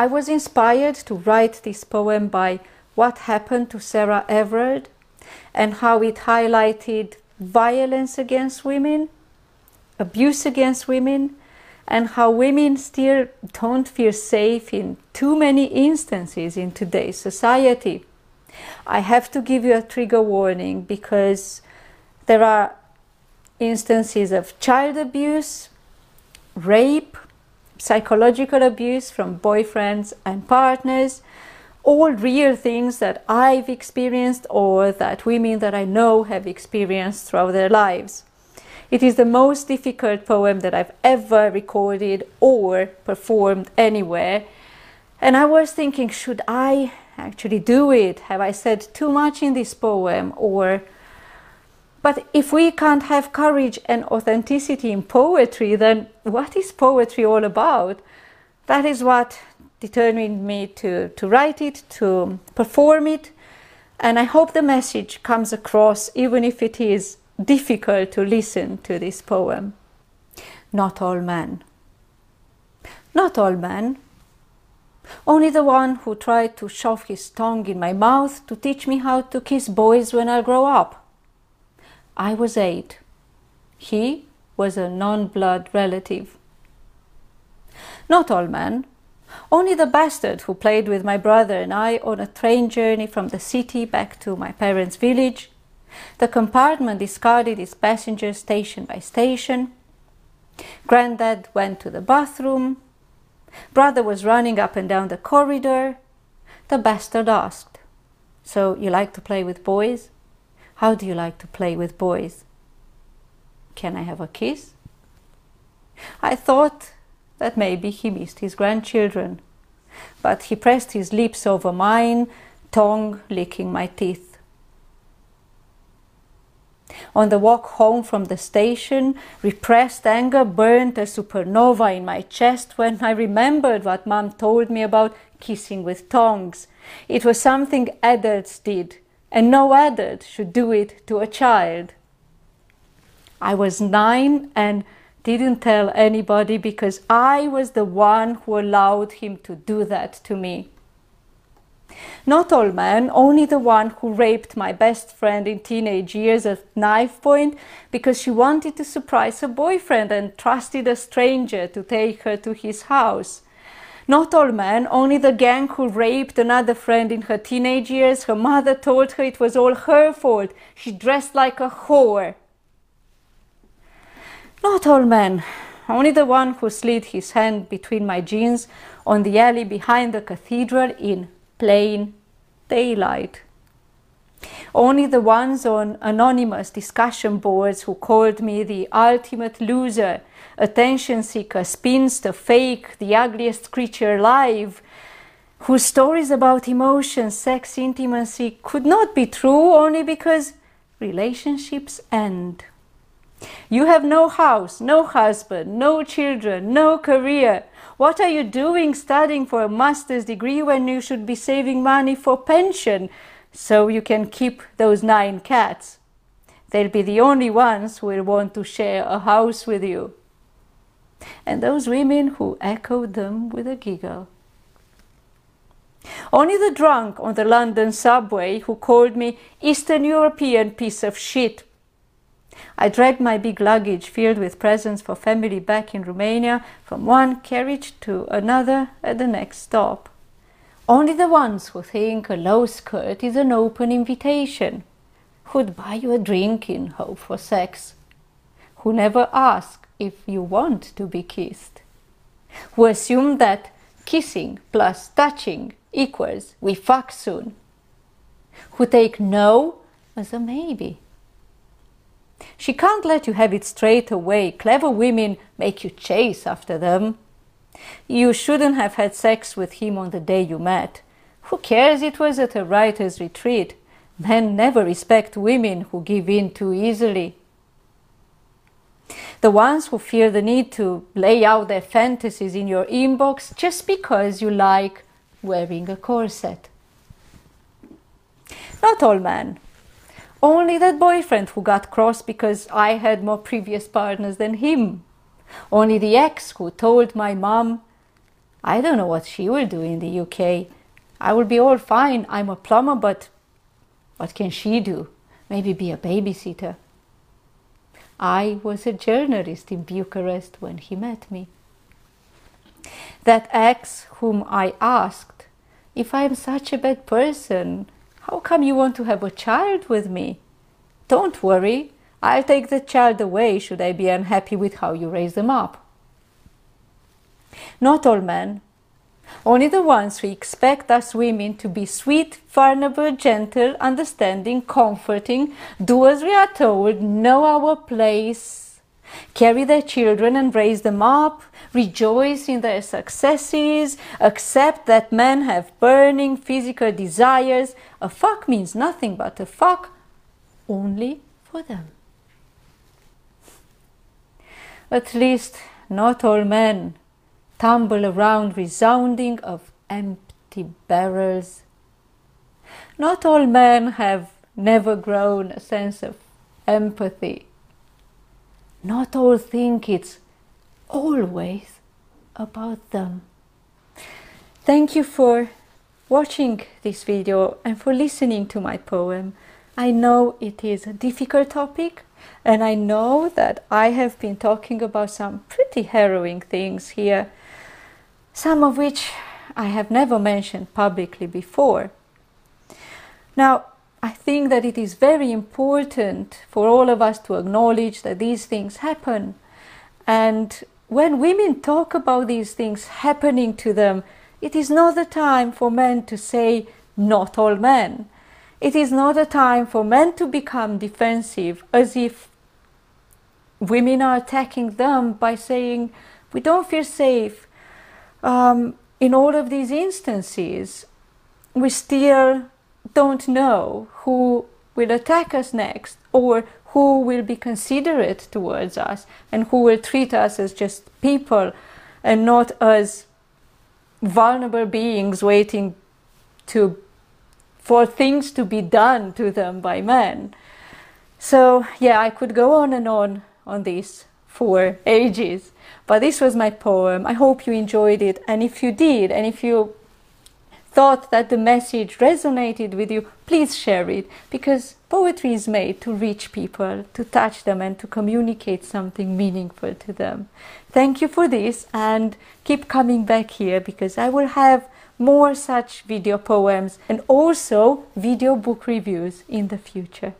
I was inspired to write this poem by what happened to Sarah Everard and how it highlighted violence against women, abuse against women, and how women still don't feel safe in too many instances in today's society. I have to give you a trigger warning because there are instances of child abuse, rape, psychological abuse from boyfriends and partners, all real things that I've experienced or that women that I know have experienced throughout their lives. It is the most difficult poem that I've ever recorded or performed anywhere. And I was thinking, should I actually do it? Have I said too much in this poem? Or but if we can't have courage and authenticity in poetry, then what is poetry all about? That is what determined me to, to write it, to perform it. And I hope the message comes across, even if it is difficult to listen to this poem. Not all men. Not all men. Only the one who tried to shove his tongue in my mouth to teach me how to kiss boys when I grow up. I was eight. He was a non blood relative. Not all men. Only the bastard who played with my brother and I on a train journey from the city back to my parents' village. The compartment discarded its passengers station by station. Granddad went to the bathroom. Brother was running up and down the corridor. The bastard asked, So you like to play with boys? How do you like to play with boys? Can I have a kiss? I thought that maybe he missed his grandchildren, but he pressed his lips over mine, tongue licking my teeth. On the walk home from the station, repressed anger burned a supernova in my chest when I remembered what Mom told me about kissing with tongues. It was something adults did and no adult should do it to a child. I was nine and didn't tell anybody because I was the one who allowed him to do that to me. Not all men, only the one who raped my best friend in teenage years at knife point because she wanted to surprise her boyfriend and trusted a stranger to take her to his house. Not all men, only the gang who raped another friend in her teenage years. Her mother told her it was all her fault. She dressed like a whore. Not all men, only the one who slid his hand between my jeans on the alley behind the cathedral in plain daylight. Only the ones on anonymous discussion boards who called me the ultimate loser attention seeker, spinster, fake, the ugliest creature alive, whose stories about emotion, sex, intimacy could not be true only because relationships end. You have no house, no husband, no children, no career. What are you doing studying for a master's degree when you should be saving money for pension so you can keep those nine cats? They'll be the only ones who will want to share a house with you and those women who echoed them with a giggle. Only the drunk on the London subway who called me Eastern European piece of shit. I dragged my big luggage filled with presents for family back in Romania from one carriage to another at the next stop. Only the ones who think a low skirt is an open invitation, who'd buy you a drink in hope for sex, who never ask if you want to be kissed. who assume that kissing plus touching equals we fuck soon. Who take no as a maybe. She can't let you have it straight away. Clever women make you chase after them. You shouldn't have had sex with him on the day you met. Who cares it was at a writer's retreat? Men never respect women who give in too easily the ones who feel the need to lay out their fantasies in your inbox just because you like wearing a corset. Not all men. Only that boyfriend who got cross because I had more previous partners than him. Only the ex who told my mom, I don't know what she will do in the UK. I will be all fine. I'm a plumber, but what can she do? Maybe be a babysitter. I was a journalist in Bucharest when he met me. That ex whom I asked, if I am such a bad person, how come you want to have a child with me? Don't worry, I'll take the child away should I be unhappy with how you raise them up. Not all men, only the ones who expect us women to be sweet, vulnerable, gentle, understanding, comforting, do as we are told, know our place, carry their children and raise them up, rejoice in their successes, accept that men have burning physical desires. A fuck means nothing but a fuck only for them. At least not all men tumble around resounding of empty barrels. Not all men have never grown a sense of empathy. Not all think it's always about them. Thank you for watching this video and for listening to my poem. I know it is a difficult topic and I know that I have been talking about some pretty harrowing things here, some of which I have never mentioned publicly before. Now, I think that it is very important for all of us to acknowledge that these things happen. And when women talk about these things happening to them, it is not the time for men to say, not all men. It is not a time for men to become defensive as if women are attacking them by saying, we don't feel safe. Um, in all of these instances, we still don't know who will attack us next or who will be considerate towards us and who will treat us as just people and not as vulnerable beings waiting to for things to be done to them by men. So yeah, I could go on and on on this for ages. But this was my poem. I hope you enjoyed it. And if you did, and if you thought that the message resonated with you, please share it because poetry is made to reach people, to touch them, and to communicate something meaningful to them. Thank you for this and keep coming back here because I will have more such video poems and also video book reviews in the future.